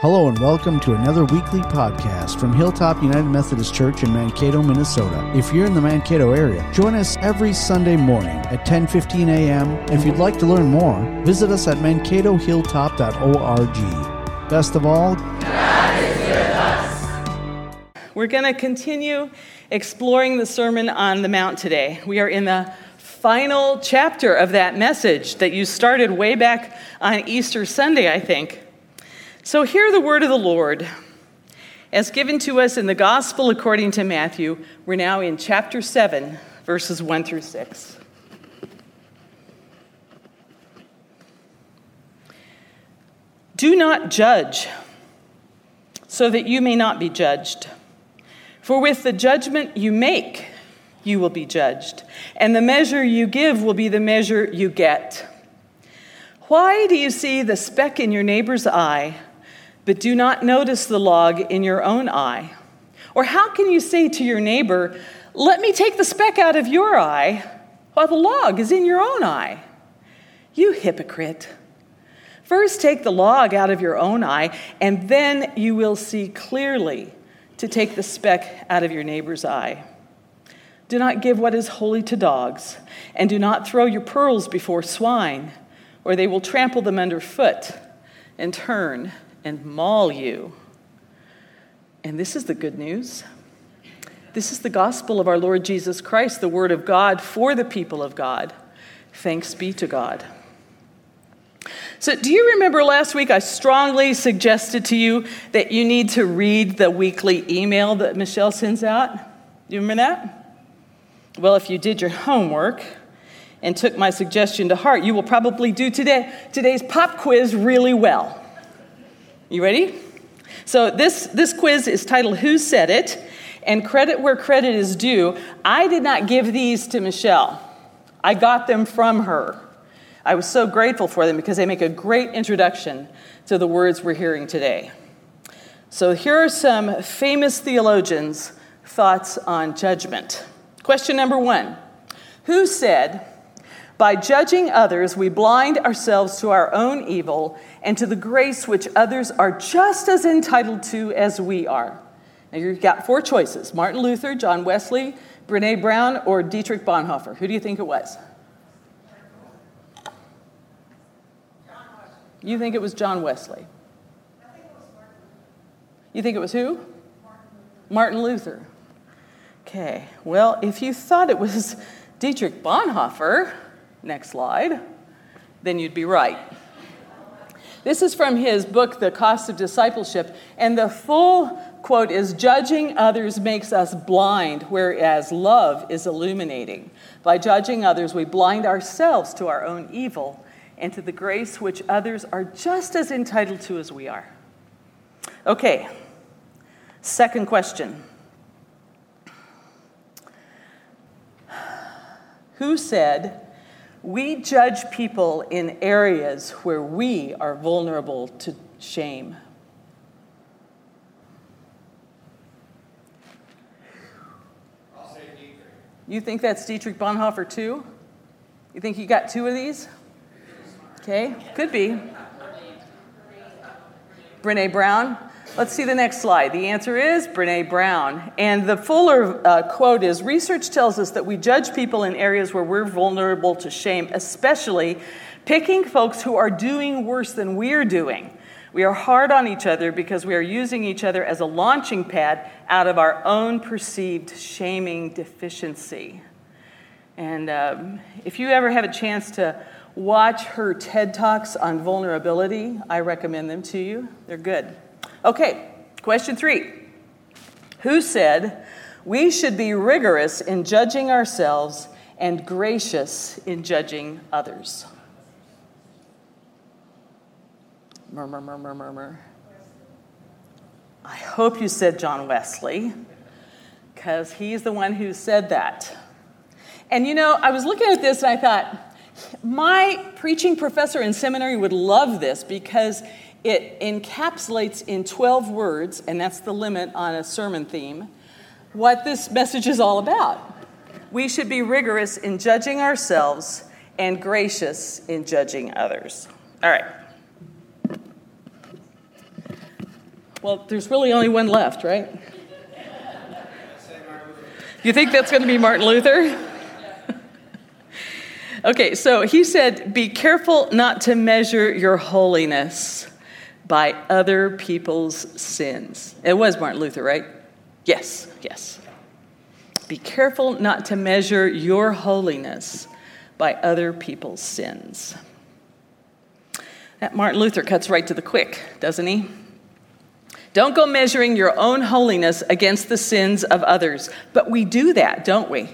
Hello and welcome to another weekly podcast from Hilltop United Methodist Church in Mankato, Minnesota. If you're in the Mankato area, join us every Sunday morning at 10:15 a.m. If you'd like to learn more, visit us at mankatohilltop.org. Best of all, drive with us. We're going to continue exploring the Sermon on the Mount today. We are in the final chapter of that message that you started way back on Easter Sunday, I think. So, hear the word of the Lord. As given to us in the Gospel according to Matthew, we're now in chapter 7, verses 1 through 6. Do not judge, so that you may not be judged. For with the judgment you make, you will be judged, and the measure you give will be the measure you get. Why do you see the speck in your neighbor's eye, but do not notice the log in your own eye? Or how can you say to your neighbor, Let me take the speck out of your eye, while the log is in your own eye? You hypocrite. First, take the log out of your own eye, and then you will see clearly to take the speck out of your neighbor's eye. Do not give what is holy to dogs, and do not throw your pearls before swine, or they will trample them underfoot and turn and maul you. And this is the good news. This is the gospel of our Lord Jesus Christ, the word of God for the people of God. Thanks be to God. So, do you remember last week I strongly suggested to you that you need to read the weekly email that Michelle sends out? Do you remember that? Well, if you did your homework and took my suggestion to heart, you will probably do today, today's pop quiz really well. You ready? So, this, this quiz is titled Who Said It? And credit where credit is due, I did not give these to Michelle, I got them from her. I was so grateful for them because they make a great introduction to the words we're hearing today. So, here are some famous theologians' thoughts on judgment. Question number one Who said, By judging others, we blind ourselves to our own evil and to the grace which others are just as entitled to as we are? Now, you've got four choices Martin Luther, John Wesley, Brene Brown, or Dietrich Bonhoeffer. Who do you think it was? You think it was John Wesley? I think it was you think it was who? Martin Luther. Okay, well, if you thought it was Dietrich Bonhoeffer, next slide, then you'd be right. This is from his book, The Cost of Discipleship, and the full quote is Judging others makes us blind, whereas love is illuminating. By judging others, we blind ourselves to our own evil and to the grace which others are just as entitled to as we are. Okay, second question Who said, we judge people in areas where we are vulnerable to shame? You think that's Dietrich Bonhoeffer too? You think you got two of these? Okay, could be. Brene Brown. Let's see the next slide. The answer is Brene Brown. And the fuller uh, quote is Research tells us that we judge people in areas where we're vulnerable to shame, especially picking folks who are doing worse than we're doing. We are hard on each other because we are using each other as a launching pad out of our own perceived shaming deficiency. And um, if you ever have a chance to watch her TED Talks on vulnerability, I recommend them to you. They're good. Okay, question three Who said we should be rigorous in judging ourselves and gracious in judging others? Murmur, murmur, murmur. I hope you said John Wesley, because he's the one who said that. And you know, I was looking at this and I thought, my preaching professor in seminary would love this because it encapsulates in 12 words, and that's the limit on a sermon theme, what this message is all about. We should be rigorous in judging ourselves and gracious in judging others. All right. Well, there's really only one left, right? You think that's going to be Martin Luther? okay, so he said, Be careful not to measure your holiness by other people's sins. It was Martin Luther, right? Yes, yes. Be careful not to measure your holiness by other people's sins. That Martin Luther cuts right to the quick, doesn't he? Don't go measuring your own holiness against the sins of others. But we do that, don't we?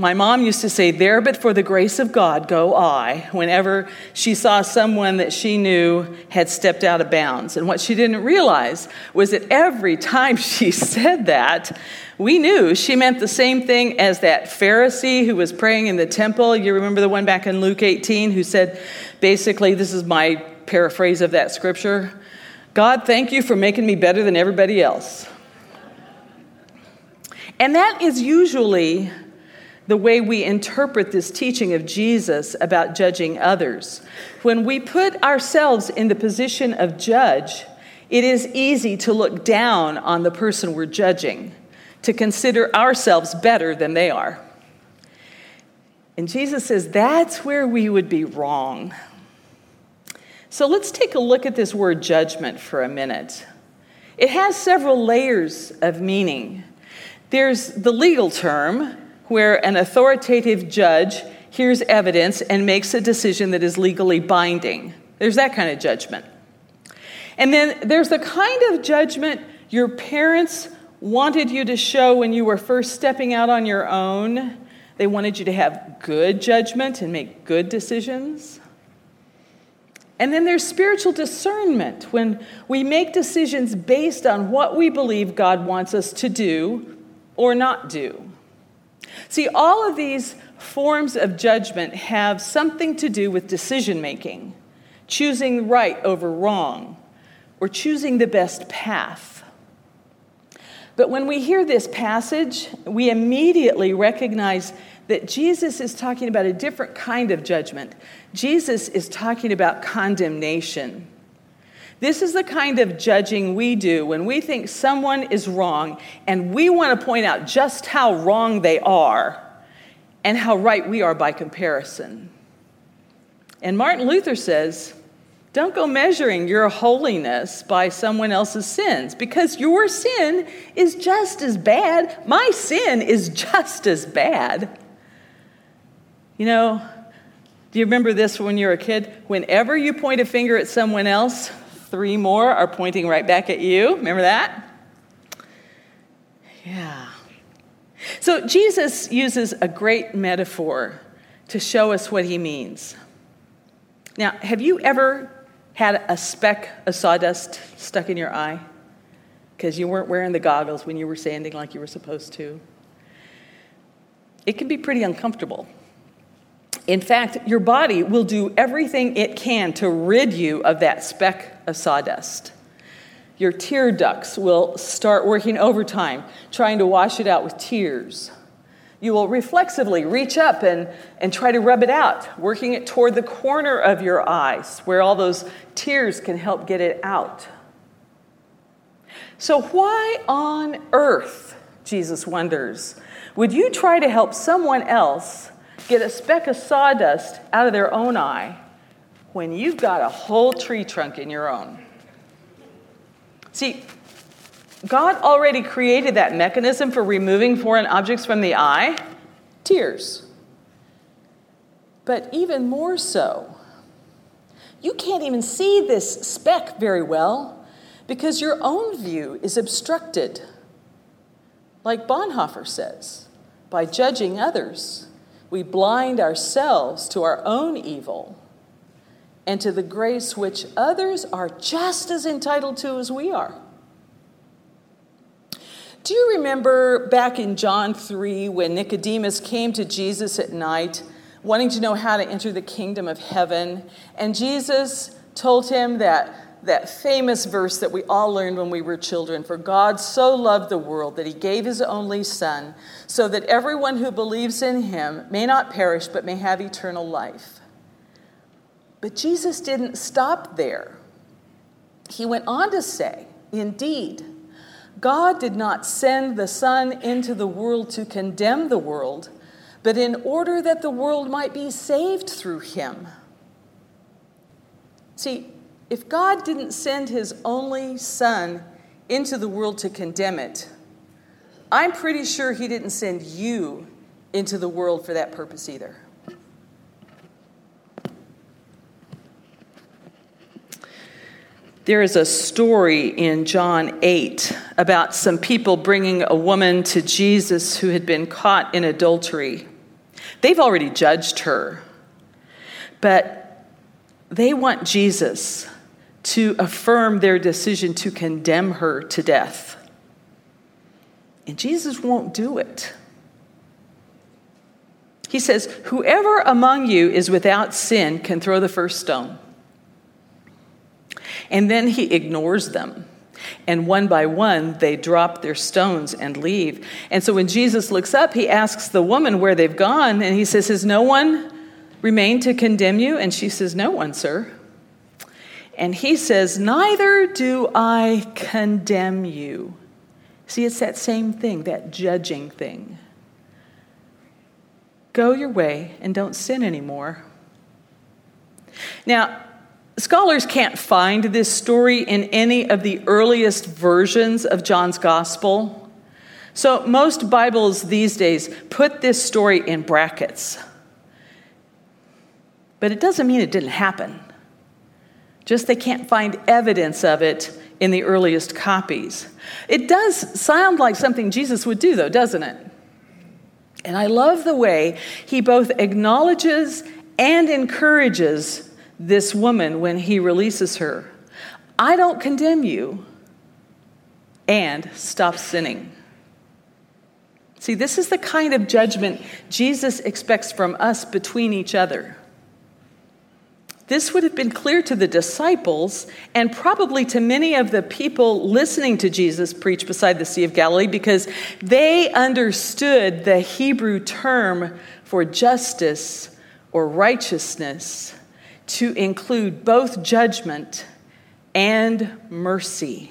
My mom used to say, There but for the grace of God go I, whenever she saw someone that she knew had stepped out of bounds. And what she didn't realize was that every time she said that, we knew she meant the same thing as that Pharisee who was praying in the temple. You remember the one back in Luke 18 who said, basically, this is my paraphrase of that scripture God, thank you for making me better than everybody else. And that is usually the way we interpret this teaching of Jesus about judging others. When we put ourselves in the position of judge, it is easy to look down on the person we're judging, to consider ourselves better than they are. And Jesus says that's where we would be wrong. So let's take a look at this word judgment for a minute. It has several layers of meaning. There's the legal term, where an authoritative judge hears evidence and makes a decision that is legally binding. There's that kind of judgment. And then there's the kind of judgment your parents wanted you to show when you were first stepping out on your own. They wanted you to have good judgment and make good decisions. And then there's spiritual discernment when we make decisions based on what we believe God wants us to do or not do. See, all of these forms of judgment have something to do with decision making, choosing right over wrong, or choosing the best path. But when we hear this passage, we immediately recognize that Jesus is talking about a different kind of judgment. Jesus is talking about condemnation. This is the kind of judging we do when we think someone is wrong and we want to point out just how wrong they are and how right we are by comparison. And Martin Luther says, don't go measuring your holiness by someone else's sins because your sin is just as bad. My sin is just as bad. You know, do you remember this when you were a kid? Whenever you point a finger at someone else, three more are pointing right back at you. Remember that? Yeah. So Jesus uses a great metaphor to show us what he means. Now, have you ever had a speck of sawdust stuck in your eye because you weren't wearing the goggles when you were sanding like you were supposed to? It can be pretty uncomfortable. In fact, your body will do everything it can to rid you of that speck of sawdust. Your tear ducts will start working overtime, trying to wash it out with tears. You will reflexively reach up and, and try to rub it out, working it toward the corner of your eyes where all those tears can help get it out. So, why on earth, Jesus wonders, would you try to help someone else get a speck of sawdust out of their own eye when you've got a whole tree trunk in your own. See, God already created that mechanism for removing foreign objects from the eye tears. But even more so, you can't even see this speck very well because your own view is obstructed. Like Bonhoeffer says, by judging others we blind ourselves to our own evil and to the grace which others are just as entitled to as we are. Do you remember back in John 3 when Nicodemus came to Jesus at night, wanting to know how to enter the kingdom of heaven? And Jesus told him that that famous verse that we all learned when we were children For God so loved the world that he gave his only Son, so that everyone who believes in him may not perish but may have eternal life. But Jesus didn't stop there. He went on to say, Indeed, God did not send the Son into the world to condemn the world, but in order that the world might be saved through him. See, if God didn't send his only Son into the world to condemn it, I'm pretty sure he didn't send you into the world for that purpose either. There is a story in John 8 about some people bringing a woman to Jesus who had been caught in adultery. They've already judged her, but they want Jesus to affirm their decision to condemn her to death. And Jesus won't do it. He says, Whoever among you is without sin can throw the first stone. And then he ignores them. And one by one, they drop their stones and leave. And so when Jesus looks up, he asks the woman where they've gone, and he says, Has no one remained to condemn you? And she says, No one, sir. And he says, Neither do I condemn you. See, it's that same thing, that judging thing. Go your way and don't sin anymore. Now, Scholars can't find this story in any of the earliest versions of John's gospel. So most Bibles these days put this story in brackets. But it doesn't mean it didn't happen. Just they can't find evidence of it in the earliest copies. It does sound like something Jesus would do, though, doesn't it? And I love the way he both acknowledges and encourages this woman when he releases her I don't condemn you, and stop sinning. See, this is the kind of judgment Jesus expects from us between each other. This would have been clear to the disciples and probably to many of the people listening to Jesus preach beside the Sea of Galilee because they understood the Hebrew term for justice or righteousness to include both judgment and mercy.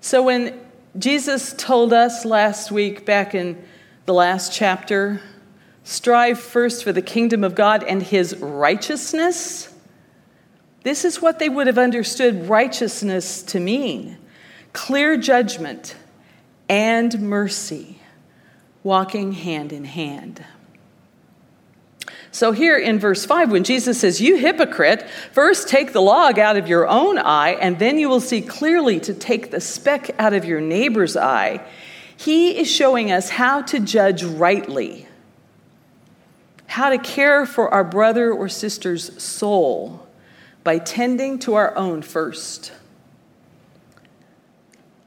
So when Jesus told us last week, back in the last chapter, strive first for the kingdom of God and his righteousness, this is what they would have understood righteousness to mean. Clear judgment and mercy, walking hand in hand. So, here in verse 5, when Jesus says, You hypocrite, first take the log out of your own eye, and then you will see clearly to take the speck out of your neighbor's eye, he is showing us how to judge rightly, how to care for our brother or sister's soul by tending to our own first.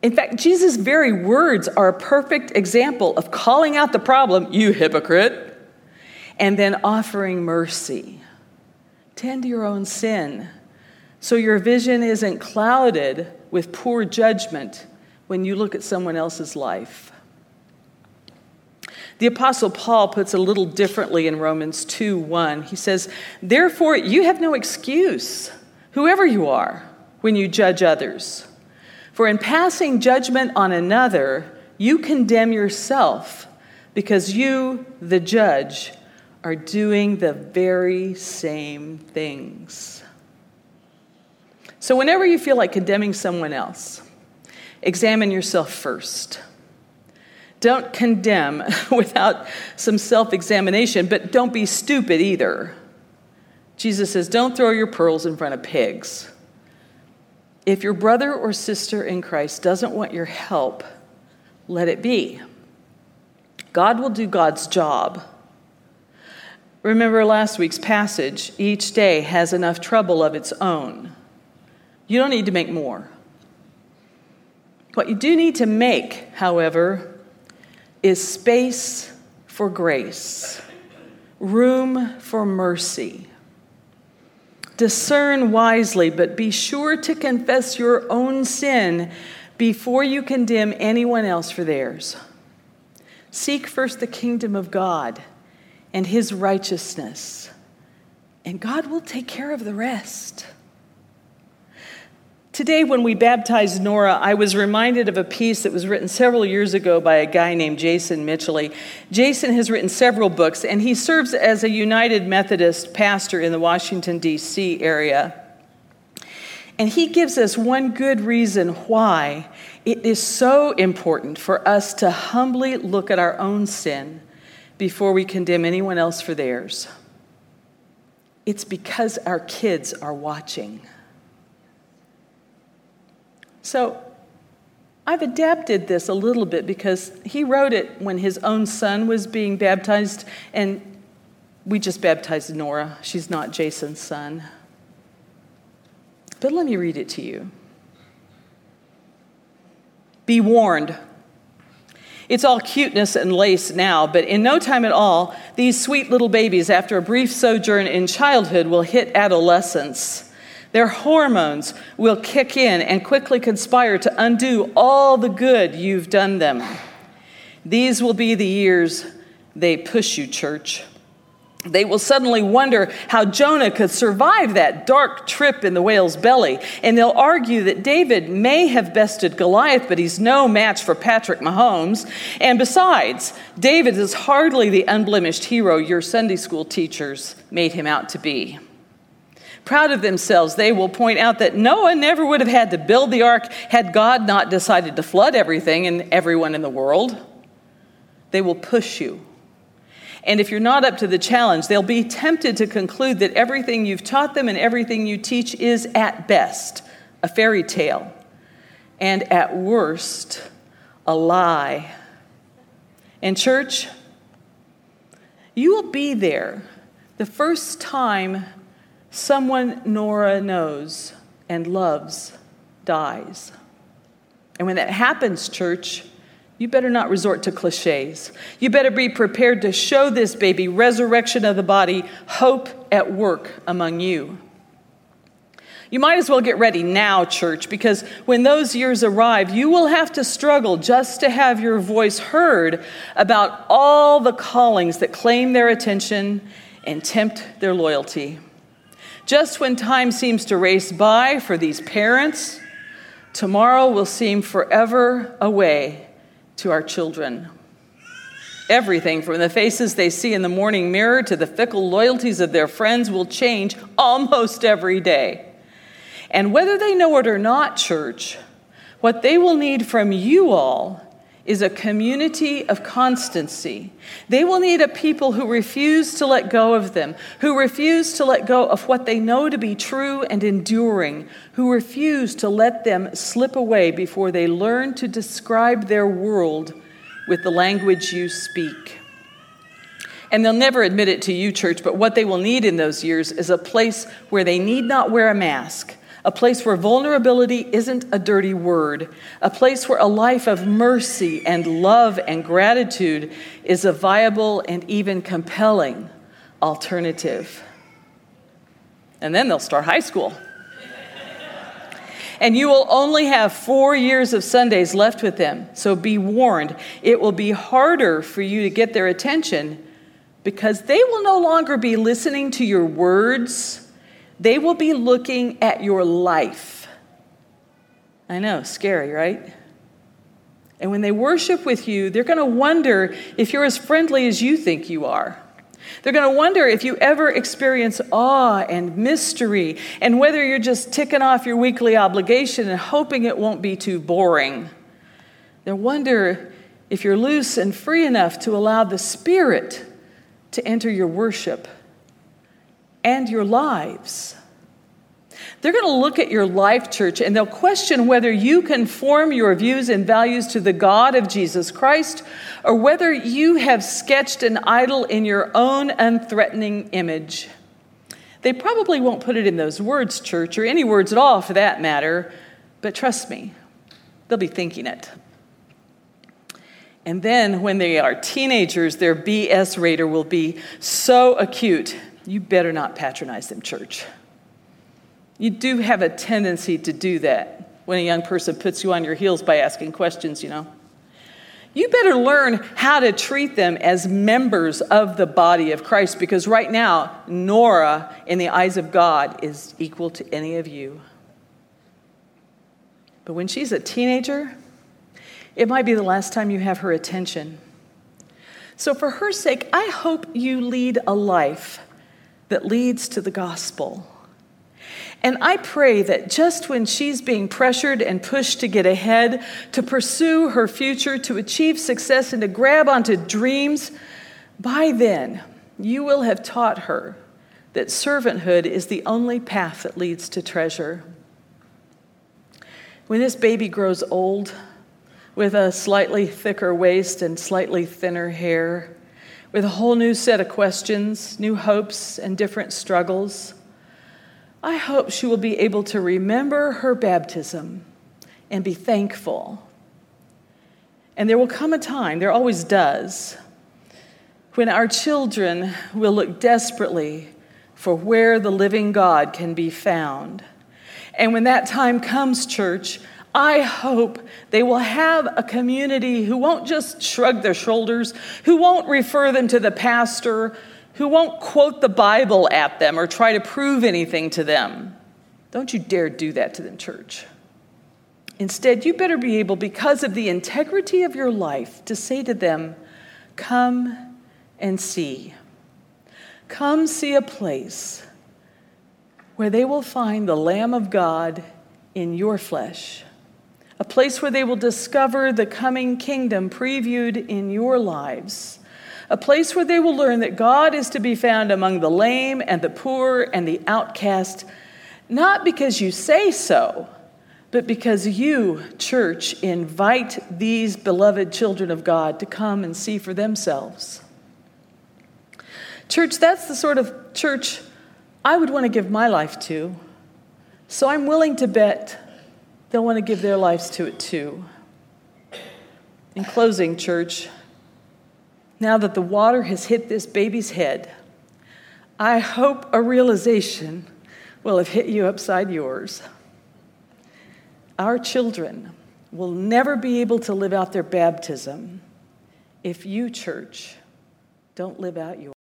In fact, Jesus' very words are a perfect example of calling out the problem, you hypocrite and then offering mercy. Tend to your own sin so your vision isn't clouded with poor judgment when you look at someone else's life. The apostle Paul puts a little differently in Romans 2 1. He says, Therefore, you have no excuse, whoever you are, when you judge others. For in passing judgment on another, you condemn yourself, because you, the judge, are doing the very same things. So, whenever you feel like condemning someone else, examine yourself first. Don't condemn without some self examination, but don't be stupid either. Jesus says, Don't throw your pearls in front of pigs. If your brother or sister in Christ doesn't want your help, let it be. God will do God's job. Remember last week's passage each day has enough trouble of its own. You don't need to make more. What you do need to make, however, is space for grace, room for mercy. Discern wisely, but be sure to confess your own sin before you condemn anyone else for theirs. Seek first the kingdom of God and his righteousness, and God will take care of the rest. Today, when we baptized Nora, I was reminded of a piece that was written several years ago by a guy named Jason Mitchell. Jason has written several books, and he serves as a United Methodist pastor in the Washington, D.C. area. And he gives us one good reason why it is so important for us to humbly look at our own sin before we condemn anyone else for theirs. It's because our kids are watching. So I've adapted this a little bit because he wrote it when his own son was being baptized, and we just baptized Nora. She's not Jason's son. But let me read it to you. Be warned. It's all cuteness and lace now, but in no time at all, these sweet little babies, after a brief sojourn in childhood, will hit adolescence. Their hormones will kick in and quickly conspire to undo all the good you've done them. These will be the years they push you, church. They will suddenly wonder how Jonah could survive that dark trip in the whale's belly. And they'll argue that David may have bested Goliath, but he's no match for Patrick Mahomes. And besides, David is hardly the unblemished hero your Sunday school teachers made him out to be proud of themselves, they will point out that Noah never would have had to build the ark had God not decided to flood everything and everyone in the world. They will push you. And if you're not up to the challenge, they'll be tempted to conclude that everything you've taught them and everything you teach is at best a fairy tale, and at worst, a lie. And, church, you will be there the first time someone Nora knows and loves dies. And when that happens, church, you better not resort to cliches. You better be prepared to show this baby resurrection of the body, hope at work among you. You might as well get ready now, church, because when those years arrive, you will have to struggle just to have your voice heard about all the callings that claim their attention and tempt their loyalty. Just when time seems to race by for these parents, tomorrow will seem forever away to our children. Everything from the faces they see in the morning mirror to the fickle loyalties of their friends will change almost every day. And whether they know it or not, church, what they will need from you all is a community of constancy. They will need a people who refuse to let go of them, who refuse to let go of what they know to be true and enduring, who refuse to let them slip away before they learn to describe their world with the language you speak. And they'll never admit it to you, church, but what they will need in those years is a place where they need not wear a mask a place where vulnerability isn't a dirty word, a place where a life of mercy and love and gratitude is a viable and even compelling alternative. And then they'll start high school. and you will only have four years of Sundays left with them. So be warned, it will be harder for you to get their attention because they will no longer be listening to your words they will be looking at your life. I know, scary, right? And when they worship with you, they're going to wonder if you're as friendly as you think you are. They're going to wonder if you ever experience awe and mystery and whether you're just ticking off your weekly obligation and hoping it won't be too boring. They'll wonder if you're loose and free enough to allow the Spirit to enter your worship and your lives. They're going to look at your life, church, and they'll question whether you conform your views and values to the God of Jesus Christ or whether you have sketched an idol in your own unthreatening image. They probably won't put it in those words, church, or any words at all for that matter, but trust me, they'll be thinking it. And then when they are teenagers, their BS radar will be so acute you better not patronize them, church. You do have a tendency to do that when a young person puts you on your heels by asking questions, you know. You better learn how to treat them as members of the body of Christ because right now, Nora, in the eyes of God, is equal to any of you. But when she's a teenager, it might be the last time you have her attention. So, for her sake, I hope you lead a life that leads to the gospel. And I pray that just when she's being pressured and pushed to get ahead, to pursue her future, to achieve success, and to grab onto dreams, by then you will have taught her that servanthood is the only path that leads to treasure. When this baby grows old, with a slightly thicker waist and slightly thinner hair, with a whole new set of questions, new hopes, and different struggles, I hope she will be able to remember her baptism and be thankful. And there will come a time, there always does, when our children will look desperately for where the living God can be found. And when that time comes, church, I hope they will have a community who won't just shrug their shoulders, who won't refer them to the pastor, who won't quote the Bible at them or try to prove anything to them. Don't you dare do that to them, church. Instead, you better be able, because of the integrity of your life, to say to them, Come and see. Come see a place where they will find the Lamb of God in your flesh, a place where they will discover the coming kingdom previewed in your lives, a place where they will learn that God is to be found among the lame and the poor and the outcast, not because you say so, but because you, church, invite these beloved children of God to come and see for themselves. Church, that's the sort of church I would want to give my life to. So I'm willing to bet they'll want to give their lives to it too. In closing, church, now that the water has hit this baby's head, I hope a realization will have hit you upside yours. Our children will never be able to live out their baptism if you, church, don't live out yours.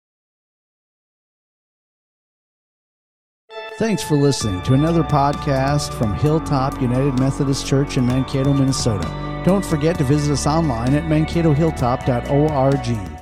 Thanks for listening to another podcast from Hilltop United Methodist Church in Mankato, Minnesota. Don't forget to visit us online at mankatohilltop.org.